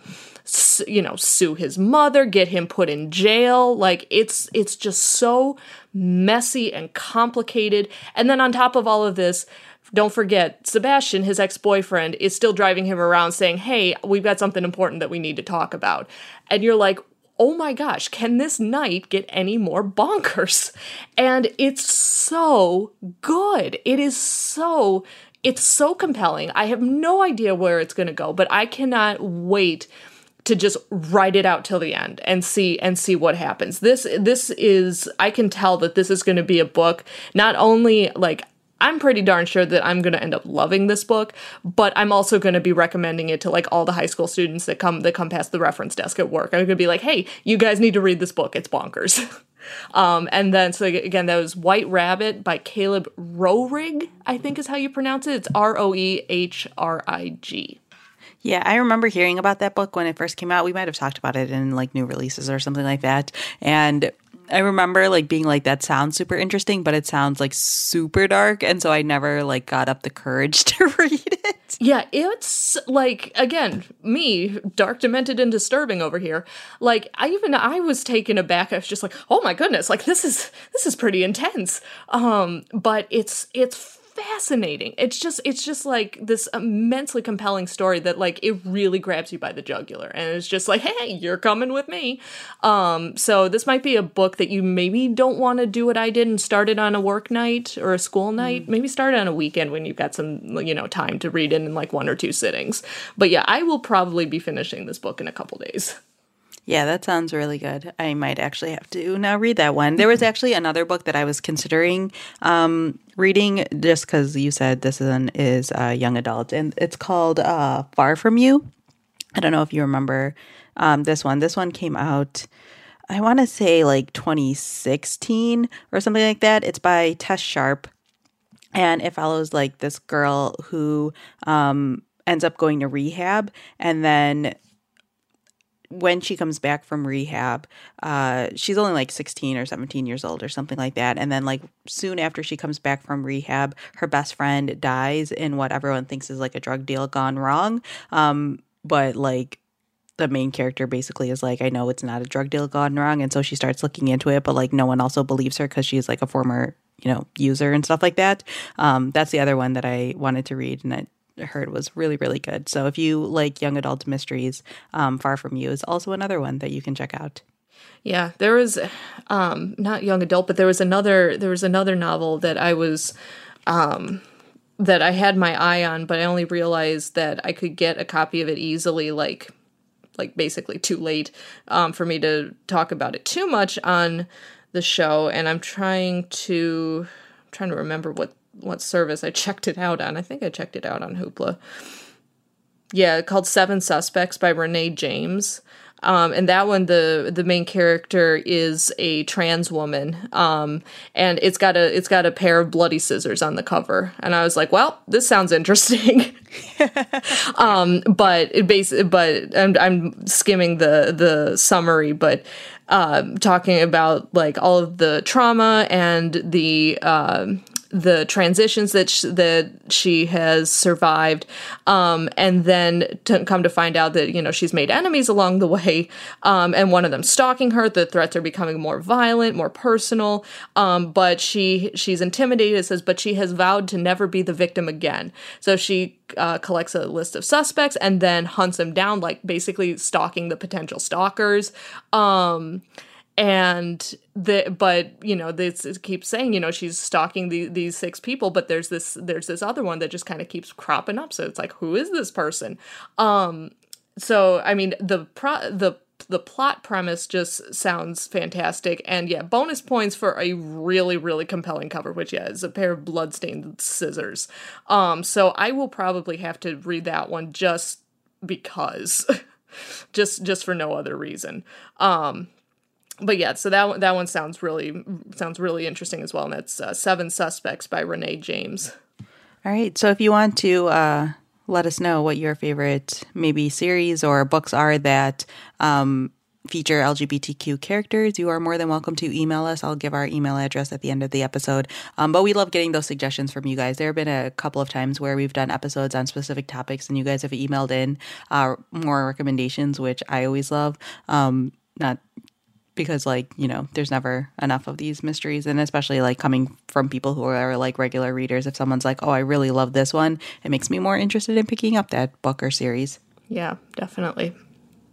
Speaker 2: you know sue his mother, get him put in jail. Like it's it's just so messy and complicated. And then on top of all of this, don't forget, Sebastian, his ex boyfriend, is still driving him around saying, Hey, we've got something important that we need to talk about. And you're like, oh my gosh, can this night get any more bonkers? And it's so good. It is so it's so compelling. I have no idea where it's going to go, but I cannot wait to just write it out till the end and see and see what happens. This this is I can tell that this is going to be a book not only like I'm pretty darn sure that I'm going to end up loving this book, but I'm also going to be recommending it to like all the high school students that come that come past the reference desk at work. I'm going to be like, "Hey, you guys need to read this book. It's bonkers." um, and then so again, that was White Rabbit by Caleb Roehrig, I think is how you pronounce it. It's R O E H R I G.
Speaker 1: Yeah, I remember hearing about that book when it first came out. We might have talked about it in like new releases or something like that. And I remember like being like that sounds super interesting, but it sounds like super dark, and so I never like got up the courage to read it.
Speaker 2: Yeah, it's like again, me, dark, demented, and disturbing over here. Like I even I was taken aback. I was just like, oh my goodness, like this is this is pretty intense. Um, but it's it's fascinating. It's just it's just like this immensely compelling story that like it really grabs you by the jugular and it's just like, "Hey, you're coming with me." Um so this might be a book that you maybe don't want to do what I did and start it on a work night or a school night. Mm. Maybe start it on a weekend when you've got some, you know, time to read it in like one or two sittings. But yeah, I will probably be finishing this book in a couple days.
Speaker 1: Yeah, that sounds really good. I might actually have to now read that one. There was actually another book that I was considering um, reading just because you said this one is a young adult, and it's called uh, Far From You. I don't know if you remember um, this one. This one came out, I want to say like 2016 or something like that. It's by Tess Sharpe, and it follows like this girl who um, ends up going to rehab and then when she comes back from rehab, uh, she's only like 16 or 17 years old or something like that. And then, like, soon after she comes back from rehab, her best friend dies in what everyone thinks is like a drug deal gone wrong. Um, but, like, the main character basically is like, I know it's not a drug deal gone wrong. And so she starts looking into it, but like, no one also believes her because she's like a former, you know, user and stuff like that. Um, that's the other one that I wanted to read. And it heard was really, really good. So if you like young adult mysteries, um, Far From You is also another one that you can check out.
Speaker 2: Yeah, there was um, not young adult, but there was another there was another novel that I was um, that I had my eye on, but I only realized that I could get a copy of it easily, like like basically too late um, for me to talk about it too much on the show. And I'm trying to I'm trying to remember what what service I checked it out on. I think I checked it out on Hoopla. Yeah, called Seven Suspects by Renee James. Um, and that one, the the main character is a trans woman, um, and it's got a it's got a pair of bloody scissors on the cover, and I was like, well, this sounds interesting. um, but it basically, but I'm, I'm skimming the the summary, but um, talking about like all of the trauma and the um, the transitions that sh- that she has survived, um, and then to come to find out that you know she's made enemies along the way, um, and one of them stalking her. The threats are becoming more violent, more personal. Um, but she she's intimidated. Says, but she has vowed to never be the victim again. So she uh, collects a list of suspects and then hunts them down, like basically stalking the potential stalkers. Um, and the but you know this keeps saying you know she's stalking the, these six people but there's this there's this other one that just kind of keeps cropping up. So it's like who is this person? Um so i mean the pro the the plot premise just sounds fantastic. And yeah bonus points for a really really compelling cover which yeah is a pair of bloodstained scissors. Um so i will probably have to read that one just because just just for no other reason. Um but yeah, so that one, that one sounds really sounds really interesting as well, and that's uh, Seven Suspects by Renee James.
Speaker 1: All right, so if you want to uh, let us know what your favorite maybe series or books are that um, feature LGBTQ characters, you are more than welcome to email us. I'll give our email address at the end of the episode. Um, but we love getting those suggestions from you guys. There have been a couple of times where we've done episodes on specific topics, and you guys have emailed in uh, more recommendations, which I always love. Um, not because like you know there's never enough of these mysteries. And especially like coming from people who are like regular readers if someone's like oh i really love this one it makes me more interested in picking up that book or series.
Speaker 2: Yeah definitely.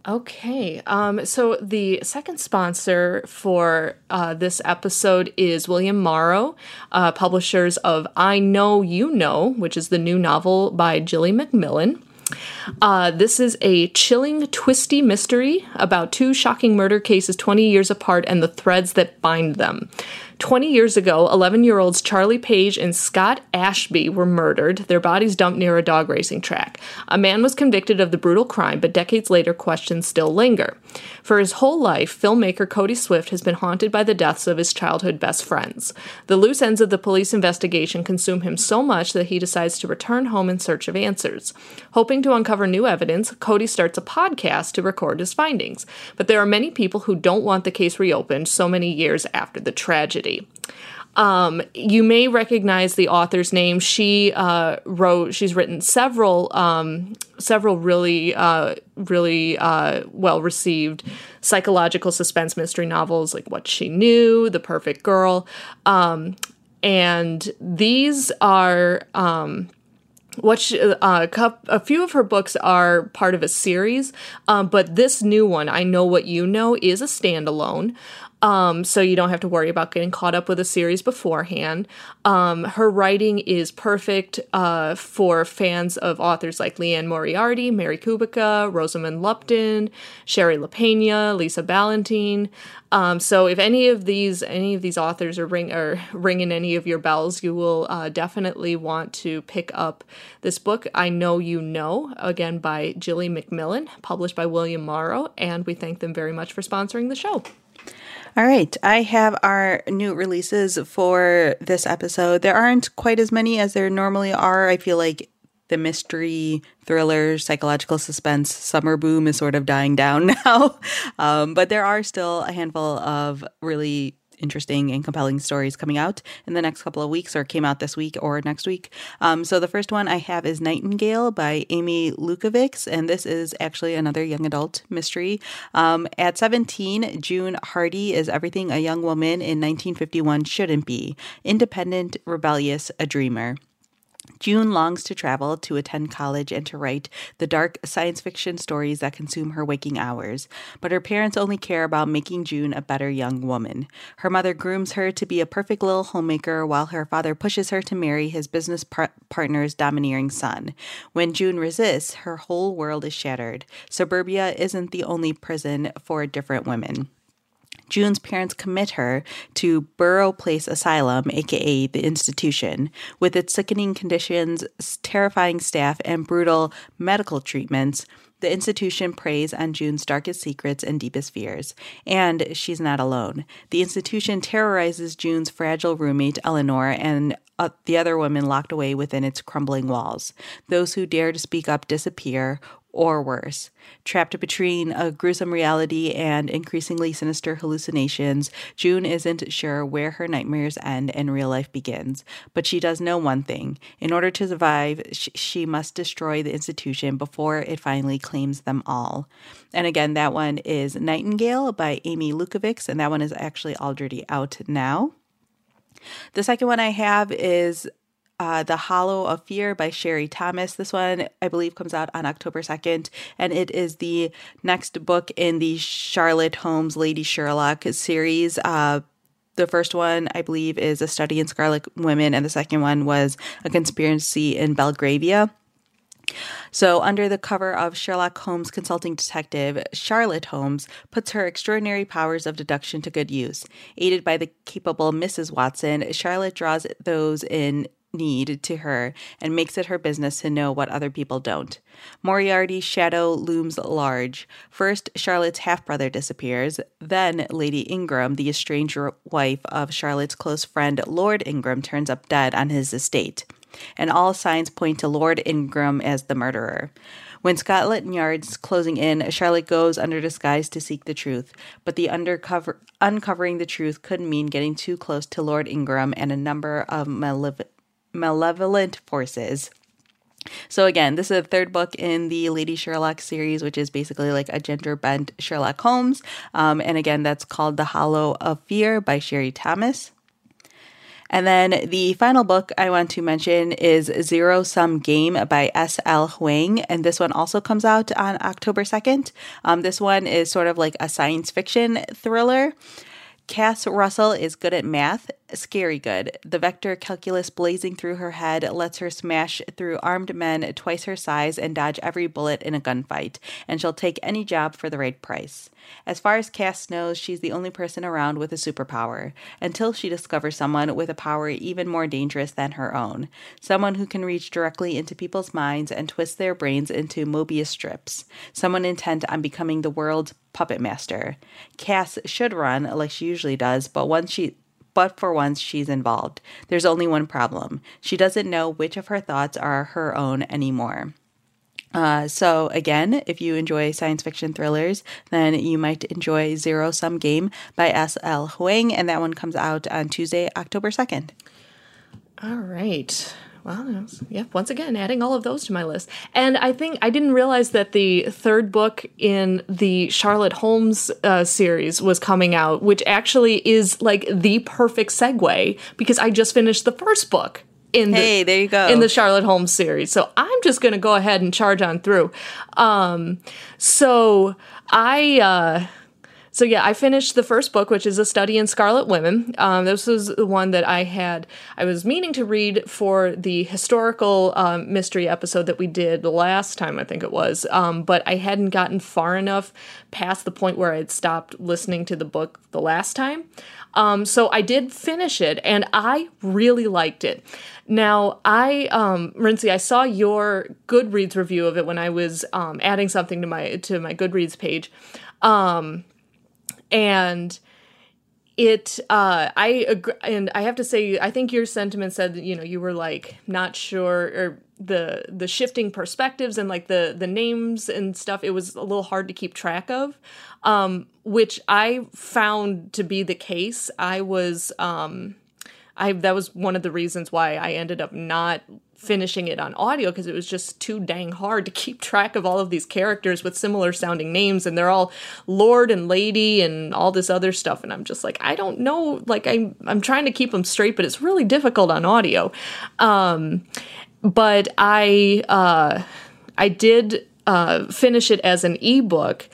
Speaker 2: Okay um, so the second sponsor for uh, this episode is william morrow uh, publishers of i know you know which is the new novel by Gilly McMillan uh, this is a chilling, twisty mystery about two shocking murder cases 20 years apart and the threads that bind them. 20 years ago, 11 year olds Charlie Page and Scott Ashby were murdered, their bodies dumped near a dog racing track. A man was convicted of the brutal crime, but decades later, questions still linger. For his whole life, filmmaker Cody Swift has been haunted by the deaths of his childhood best friends. The loose ends of the police investigation consume him so much that he decides to return home in search of answers. Hoping to uncover new evidence, Cody starts a podcast to record his findings. But there are many people who don't want the case reopened so many years after the tragedy. Um, you may recognize the author's name. She uh, wrote. She's written several, um, several really, uh, really uh, well received psychological suspense mystery novels, like What She Knew, The Perfect Girl, um, and these are. Um, what she, uh, a few of her books are part of a series, um, but this new one, I Know What You Know, is a standalone. Um, so you don't have to worry about getting caught up with a series beforehand. Um, her writing is perfect uh, for fans of authors like Liane Moriarty, Mary Kubica, Rosamund Lupton, Shari Lapena, Lisa Ballantyne. Um, so if any of these any of these authors are ring are ringing any of your bells, you will uh, definitely want to pick up this book. I know you know again by Gilly McMillan, published by William Morrow, and we thank them very much for sponsoring the show.
Speaker 1: All right. I have our new releases for this episode. There aren't quite as many as there normally are. I feel like the mystery, thriller, psychological suspense summer boom is sort of dying down now. Um, but there are still a handful of really interesting and compelling stories coming out in the next couple of weeks or came out this week or next week. Um, so the first one I have is Nightingale by Amy Lukavics, and this is actually another young adult mystery. Um, at 17, June Hardy is everything a young woman in 1951 shouldn't be independent, rebellious, a dreamer. June longs to travel, to attend college, and to write the dark science fiction stories that consume her waking hours. But her parents only care about making June a better young woman. Her mother grooms her to be a perfect little homemaker, while her father pushes her to marry his business par- partner's domineering son. When June resists, her whole world is shattered. Suburbia isn't the only prison for different women. June's parents commit her to Burrow Place Asylum, aka the institution, with its sickening conditions, terrifying staff, and brutal medical treatments. The institution preys on June's darkest secrets and deepest fears. And she's not alone. The institution terrorizes June's fragile roommate, Eleanor, and uh, the other women locked away within its crumbling walls. Those who dare to speak up disappear or worse. Trapped between a gruesome reality and increasingly sinister hallucinations, June isn't sure where her nightmares end and real life begins. But she does know one thing in order to survive, sh- she must destroy the institution before it finally claims them all. And again, that one is Nightingale by Amy Lukavics, and that one is actually already out now. The second one I have is uh, The Hollow of Fear by Sherry Thomas. This one, I believe, comes out on October 2nd, and it is the next book in the Charlotte Holmes Lady Sherlock series. Uh, the first one, I believe, is A Study in Scarlet Women, and the second one was A Conspiracy in Belgravia. So, under the cover of Sherlock Holmes consulting detective, Charlotte Holmes puts her extraordinary powers of deduction to good use. Aided by the capable Mrs. Watson, Charlotte draws those in need to her and makes it her business to know what other people don't. Moriarty's shadow looms large. First, Charlotte's half brother disappears. Then, Lady Ingram, the estranged wife of Charlotte's close friend Lord Ingram, turns up dead on his estate. And all signs point to Lord Ingram as the murderer. When Scotland Yard's closing in, Charlotte goes under disguise to seek the truth. But the undercover uncovering the truth could mean getting too close to Lord Ingram and a number of malevolent malevolent forces. So again, this is the third book in the Lady Sherlock series, which is basically like a gender bent Sherlock Holmes. Um, and again, that's called The Hollow of Fear by Sherry Thomas. And then the final book I want to mention is Zero Sum Game by S.L. Huang. And this one also comes out on October 2nd. Um, this one is sort of like a science fiction thriller. Cass Russell is good at math, scary good. The vector calculus blazing through her head lets her smash through armed men twice her size and dodge every bullet in a gunfight, and she'll take any job for the right price. As far as Cass knows, she's the only person around with a superpower, until she discovers someone with a power even more dangerous than her own. Someone who can reach directly into people's minds and twist their brains into Mobius strips. Someone intent on becoming the world's puppet master. Cass should run like she usually does, but once she but for once she's involved. There's only one problem. She doesn't know which of her thoughts are her own anymore. Uh, so, again, if you enjoy science fiction thrillers, then you might enjoy Zero Sum Game by S.L. Huang, and that one comes out on Tuesday, October 2nd.
Speaker 2: All right. Well, yeah, once again, adding all of those to my list. And I think I didn't realize that the third book in the Charlotte Holmes uh, series was coming out, which actually is like the perfect segue because I just finished the first book in the,
Speaker 1: Hey, there you go.
Speaker 2: in the Charlotte Holmes series. So I'm just going to go ahead and charge on through. Um, so I. Uh, so yeah, I finished the first book, which is a study in Scarlet Women. Um, this was the one that I had. I was meaning to read for the historical um, mystery episode that we did the last time, I think it was. Um, but I hadn't gotten far enough past the point where I had stopped listening to the book the last time. Um, so I did finish it, and I really liked it. Now, I, um, Rincey, I saw your Goodreads review of it when I was um, adding something to my to my Goodreads page. Um, and it uh i agree and i have to say i think your sentiment said that you know you were like not sure or the the shifting perspectives and like the the names and stuff it was a little hard to keep track of. Um which i found to be the case. I was um i that was one of the reasons why i ended up not finishing it on audio because it was just too dang hard to keep track of all of these characters with similar sounding names and they're all lord and lady and all this other stuff and I'm just like I don't know like I'm I'm trying to keep them straight but it's really difficult on audio. Um but I uh I did uh finish it as an ebook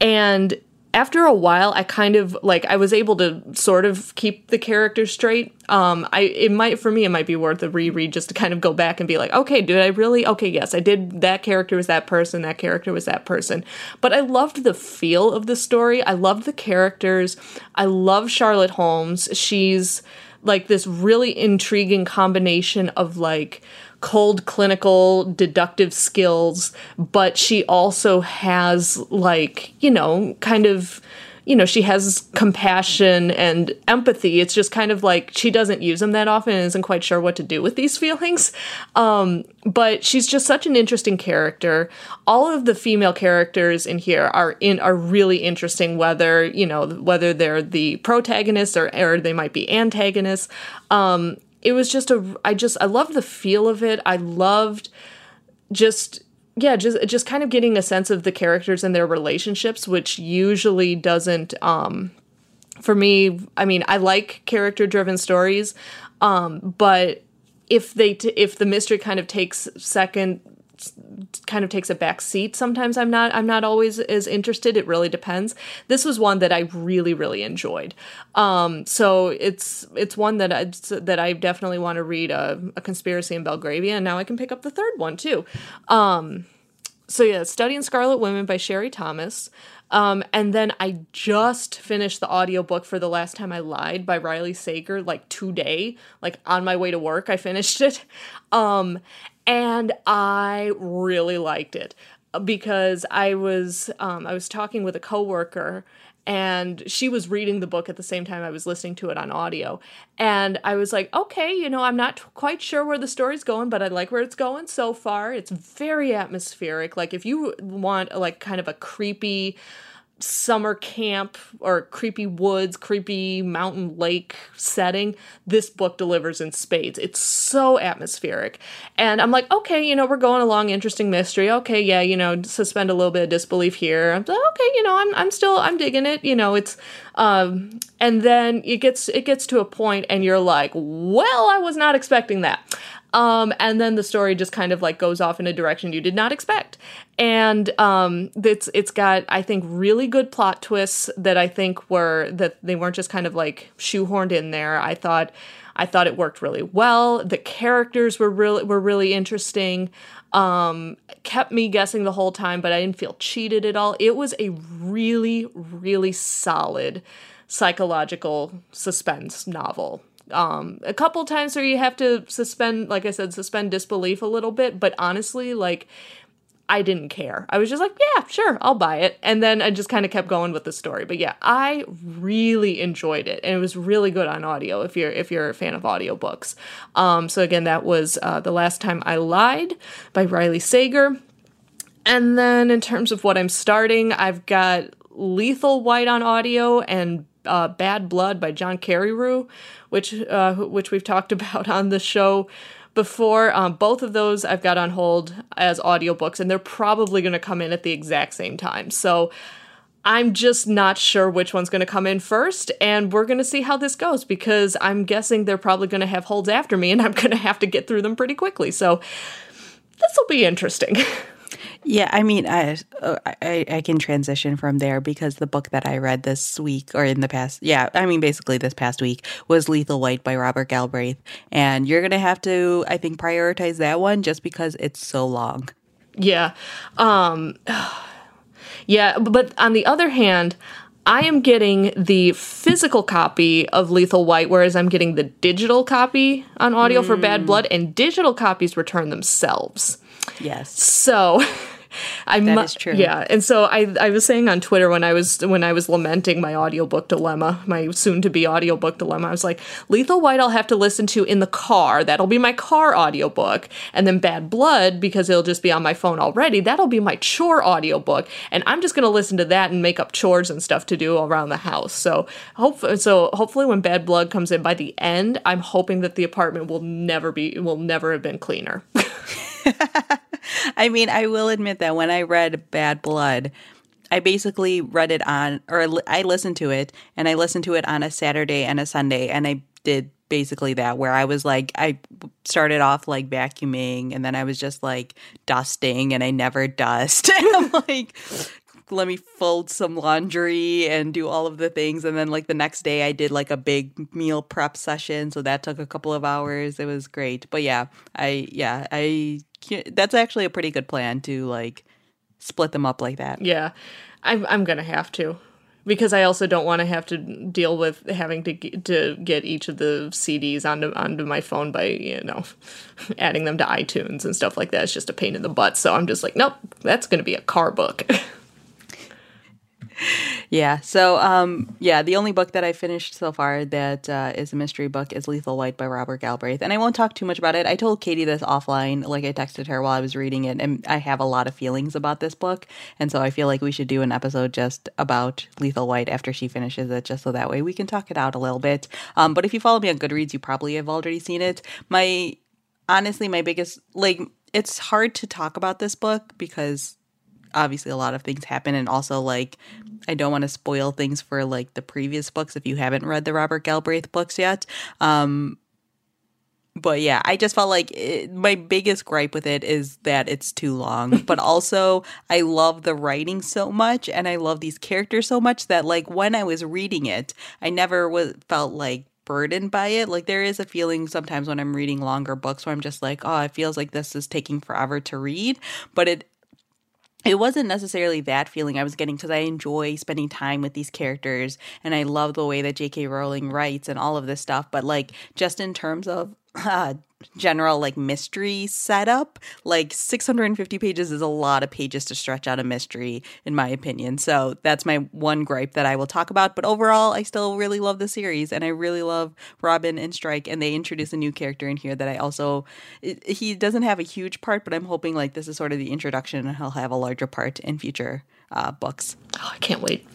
Speaker 2: and after a while i kind of like i was able to sort of keep the character straight. Um i it might for me it might be worth a reread just to kind of go back and be like okay did i really okay yes i did that character was that person that character was that person. But i loved the feel of the story. I loved the characters. I love charlotte holmes. She's like this really intriguing combination of like cold clinical deductive skills but she also has like you know kind of you know she has compassion and empathy. It's just kind of like she doesn't use them that often and isn't quite sure what to do with these feelings. Um, but she's just such an interesting character. All of the female characters in here are in are really interesting whether you know whether they're the protagonists or, or they might be antagonists. Um, it was just a I just I loved the feel of it. I loved just yeah, just just kind of getting a sense of the characters and their relationships, which usually doesn't um for me, I mean, I like character driven stories, um, but if they t- if the mystery kind of takes second kind of takes a back seat sometimes. I'm not i'm not always as interested. It really depends. This was one that i really really enjoyed. Um so it's it's one that i that i definitely want to read a, a conspiracy in belgravia and now i can pick up the third one too. Um so yeah study in scarlet women by sherry thomas um, and then I just finished the audiobook for The Last Time I Lied by Riley Sager, like today, like on my way to work, I finished it. Um, and I really liked it because I was um, I was talking with a coworker and she was reading the book at the same time I was listening to it on audio. And I was like, okay, you know, I'm not quite sure where the story's going, but I like where it's going so far. It's very atmospheric. Like if you want like kind of a creepy summer camp or creepy woods, creepy mountain lake setting, this book delivers in spades. It's so atmospheric. And I'm like, okay, you know, we're going along interesting mystery. Okay, yeah, you know, suspend a little bit of disbelief here. I'm like, okay, you know, I'm I'm still I'm digging it. You know, it's um and then it gets it gets to a point and you're like, well, I was not expecting that. Um, and then the story just kind of like goes off in a direction you did not expect. And um, it's it's got I think really good plot twists that I think were that they weren't just kind of like shoehorned in there. I thought I thought it worked really well. The characters were really were really interesting. Um, kept me guessing the whole time, but I didn't feel cheated at all. It was a really, really solid psychological suspense novel. Um, a couple times where you have to suspend, like I said, suspend disbelief a little bit, but honestly, like I didn't care. I was just like, yeah, sure, I'll buy it. And then I just kind of kept going with the story. But yeah, I really enjoyed it. And it was really good on audio if you're if you're a fan of audiobooks. Um, so again, that was uh, The Last Time I Lied by Riley Sager. And then in terms of what I'm starting, I've got Lethal White on audio and uh, Bad Blood by John Carreyrou, which uh, which we've talked about on the show before. Um, both of those I've got on hold as audiobooks, and they're probably going to come in at the exact same time. So I'm just not sure which one's going to come in first, and we're going to see how this goes because I'm guessing they're probably going to have holds after me, and I'm going to have to get through them pretty quickly. So this will be interesting.
Speaker 1: Yeah, I mean, I, I I can transition from there because the book that I read this week or in the past, yeah, I mean, basically this past week was Lethal White by Robert Galbraith, and you're gonna have to, I think, prioritize that one just because it's so long.
Speaker 2: Yeah, um, yeah, but on the other hand, I am getting the physical copy of Lethal White, whereas I'm getting the digital copy on audio mm. for Bad Blood, and digital copies return themselves.
Speaker 1: Yes.
Speaker 2: So
Speaker 1: I that mu- is true.
Speaker 2: Yeah, and so I I was saying on Twitter when I was when I was lamenting my audiobook dilemma, my soon to be audiobook dilemma, I was like, Lethal White I'll have to listen to in the car. That'll be my car audiobook. And then Bad Blood because it'll just be on my phone already. That'll be my chore audiobook. And I'm just going to listen to that and make up chores and stuff to do around the house. So hope so hopefully when Bad Blood comes in by the end, I'm hoping that the apartment will never be will never have been cleaner.
Speaker 1: I mean, I will admit that when I read Bad Blood, I basically read it on, or I listened to it, and I listened to it on a Saturday and a Sunday, and I did basically that where I was like, I started off like vacuuming, and then I was just like dusting, and I never dust. and I'm like, let me fold some laundry and do all of the things. And then like the next day I did like a big meal prep session. So that took a couple of hours. It was great. But yeah, I, yeah, I that's actually a pretty good plan to like split them up like that.
Speaker 2: Yeah, I'm I'm gonna have to because I also don't want to have to deal with having to to get each of the CDs onto onto my phone by you know adding them to iTunes and stuff like that. It's just a pain in the butt. So I'm just like, nope, that's gonna be a car book.
Speaker 1: yeah. So, um, yeah, the only book that I finished so far that uh, is a mystery book is Lethal White by Robert Galbraith, and I won't talk too much about it. I told Katie this offline, like I texted her while I was reading it, and I have a lot of feelings about this book, and so I feel like we should do an episode just about Lethal White after she finishes it, just so that way we can talk it out a little bit. Um, but if you follow me on Goodreads, you probably have already seen it. My honestly, my biggest like it's hard to talk about this book because obviously a lot of things happen and also like I don't want to spoil things for like the previous books if you haven't read the Robert Galbraith books yet. Um but yeah, I just felt like it, my biggest gripe with it is that it's too long. but also, I love the writing so much and I love these characters so much that like when I was reading it, I never was felt like burdened by it. Like there is a feeling sometimes when I'm reading longer books where I'm just like, oh, it feels like this is taking forever to read, but it it wasn't necessarily that feeling I was getting because I enjoy spending time with these characters and I love the way that J.K. Rowling writes and all of this stuff. But like, just in terms of uh, general like mystery setup, like 650 pages is a lot of pages to stretch out a mystery, in my opinion. So that's my one gripe that I will talk about. But overall, I still really love the series and I really love Robin and Strike. And they introduce a new character in here that I also, he doesn't have a huge part, but I'm hoping like this is sort of the introduction and he'll have a larger part in future uh, books.
Speaker 2: Oh, I can't wait.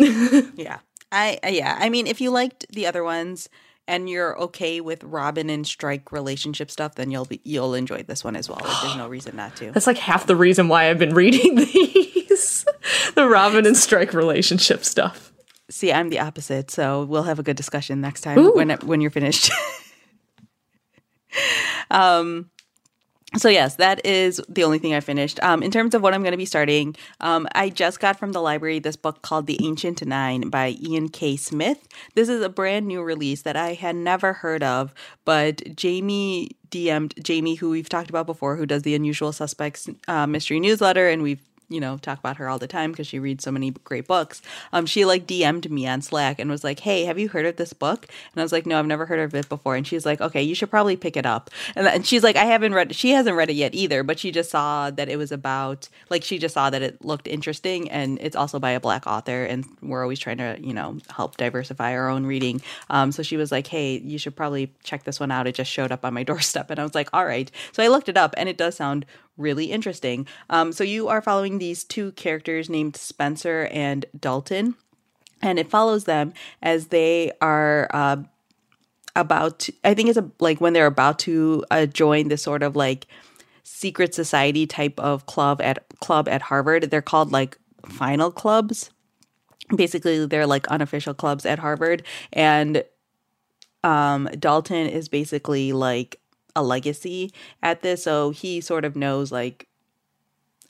Speaker 1: yeah. I, yeah, I mean, if you liked the other ones, and you're okay with Robin and Strike relationship stuff, then you'll be you'll enjoy this one as well. Like, there's no reason not to.
Speaker 2: That's like half the reason why I've been reading these the Robin and Strike relationship stuff.
Speaker 1: See, I'm the opposite, so we'll have a good discussion next time Ooh. when when you're finished. um so yes, that is the only thing I finished. Um, in terms of what I'm going to be starting, um, I just got from the library this book called The Ancient Nine by Ian K. Smith. This is a brand new release that I had never heard of, but Jamie DM'd Jamie, who we've talked about before, who does the Unusual Suspects uh, mystery newsletter, and we've you know, talk about her all the time because she reads so many great books. Um, she like DM'd me on Slack and was like, "Hey, have you heard of this book?" And I was like, "No, I've never heard of it before." And she's like, "Okay, you should probably pick it up." And, and she's like, "I haven't read. She hasn't read it yet either, but she just saw that it was about like she just saw that it looked interesting, and it's also by a black author, and we're always trying to you know help diversify our own reading. Um, so she was like, "Hey, you should probably check this one out. It just showed up on my doorstep," and I was like, "All right." So I looked it up, and it does sound really interesting. Um, so you are following these two characters named Spencer and Dalton, and it follows them as they are. Uh, about to, i think it's a, like when they're about to uh, join this sort of like secret society type of club at club at harvard they're called like final clubs basically they're like unofficial clubs at harvard and um dalton is basically like a legacy at this so he sort of knows like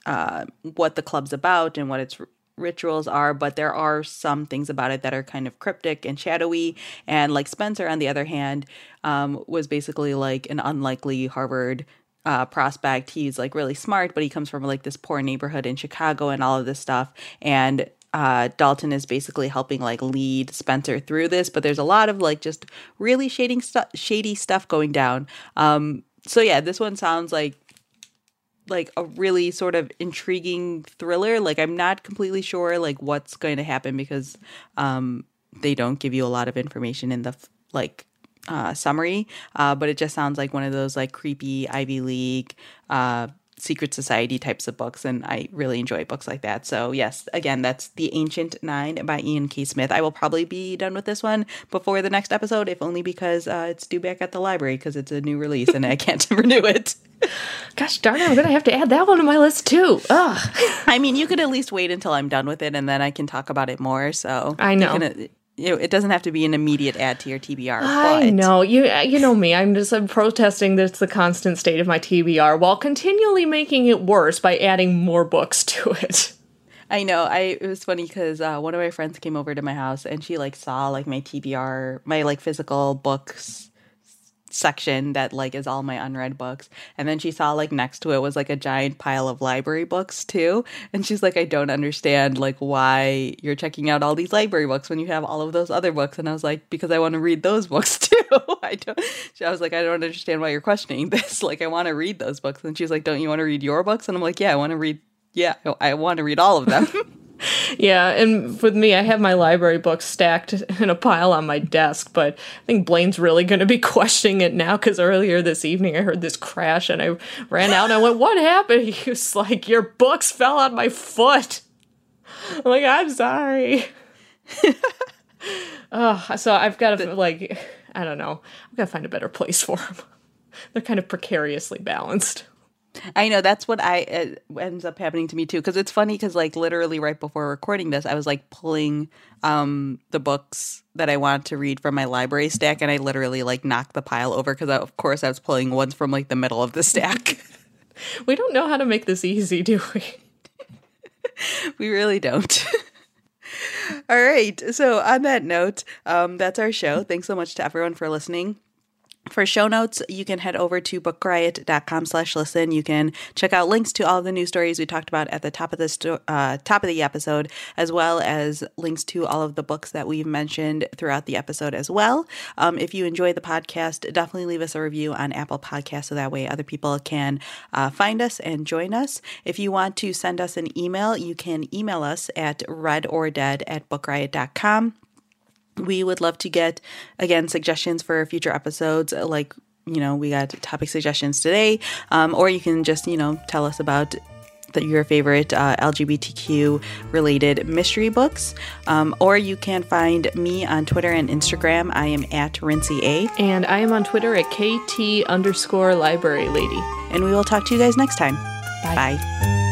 Speaker 1: uh, what the club's about and what its r- rituals are but there are some things about it that are kind of cryptic and shadowy and like spencer on the other hand um, was basically like an unlikely harvard uh, prospect. He's like really smart but he comes from like this poor neighborhood in chicago and all of this stuff and uh, Dalton is basically helping like lead Spencer through this, but there's a lot of like just really shading stuff, shady stuff going down. Um, so yeah, this one sounds like like a really sort of intriguing thriller. Like I'm not completely sure like what's going to happen because um, they don't give you a lot of information in the like uh, summary, uh, but it just sounds like one of those like creepy Ivy League uh, secret society types of books and i really enjoy books like that. So yes again that's the ancient nine by ian k. Smith. I will probably be done with this one before the next episode if only because uh, it's due back at the library because it's a new release and i can't renew it.
Speaker 2: Gosh darn it i'm gonna have to add that one to my list too. Ugh.
Speaker 1: i mean you could at least wait until i'm done with it and then i can talk about it more so
Speaker 2: i know.
Speaker 1: can, it doesn't have to be an immediate add to your TBR.
Speaker 2: I
Speaker 1: but.
Speaker 2: know you. You know me. I'm just I'm protesting this the constant state of my TBR while continually making it worse by adding more books to it.
Speaker 1: I know. I it was funny because uh, one of my friends came over to my house and she like saw like my TBR, my like physical books section that like is all my unread books. And then she saw like next to it was like a giant pile of library books too. And she's like i don't understand like why you're checking out all these library books when you have all of those other books. And i was like because i want to read those books too. I don't i was like i don't understand why you're questioning this. Like i want to read those books. And she's like don't you want to read your books? And i'm like yeah i want to read yeah i want to read all of them
Speaker 2: yeah, and with me, I have my library books stacked in a pile on my desk, but I think Blaine's really going to be questioning it now because earlier this evening I heard this crash and I ran out and I went, What happened? He was like, Your books fell on my foot. I'm like, I'm sorry. oh, so I've got to, like, I don't know. I've got to find a better place for them. They're kind of precariously balanced.
Speaker 1: I know that's what I it ends up happening to me too because it's funny because like literally right before recording this I was like pulling um the books that I wanted to read from my library stack and I literally like knocked the pile over because of course I was pulling ones from like the middle of the stack.
Speaker 2: we don't know how to make this easy, do we?
Speaker 1: we really don't. All right. So on that note, um, that's our show. Thanks so much to everyone for listening. For show notes, you can head over to bookriot.com slash listen. You can check out links to all of the news stories we talked about at the top of the sto- uh, top of the episode, as well as links to all of the books that we've mentioned throughout the episode as well. Um, if you enjoy the podcast, definitely leave us a review on Apple Podcasts so that way other people can uh, find us and join us. If you want to send us an email, you can email us at readordead at bookriot.com we would love to get again suggestions for future episodes like you know we got topic suggestions today. Um, or you can just you know tell us about the, your favorite uh, lgbtq related mystery books. Um, or you can find me on twitter and instagram. I am at rincey a.
Speaker 2: And i am on twitter at kt underscore library lady.
Speaker 1: And we will talk to you guys next time.
Speaker 2: Bye,
Speaker 1: bye.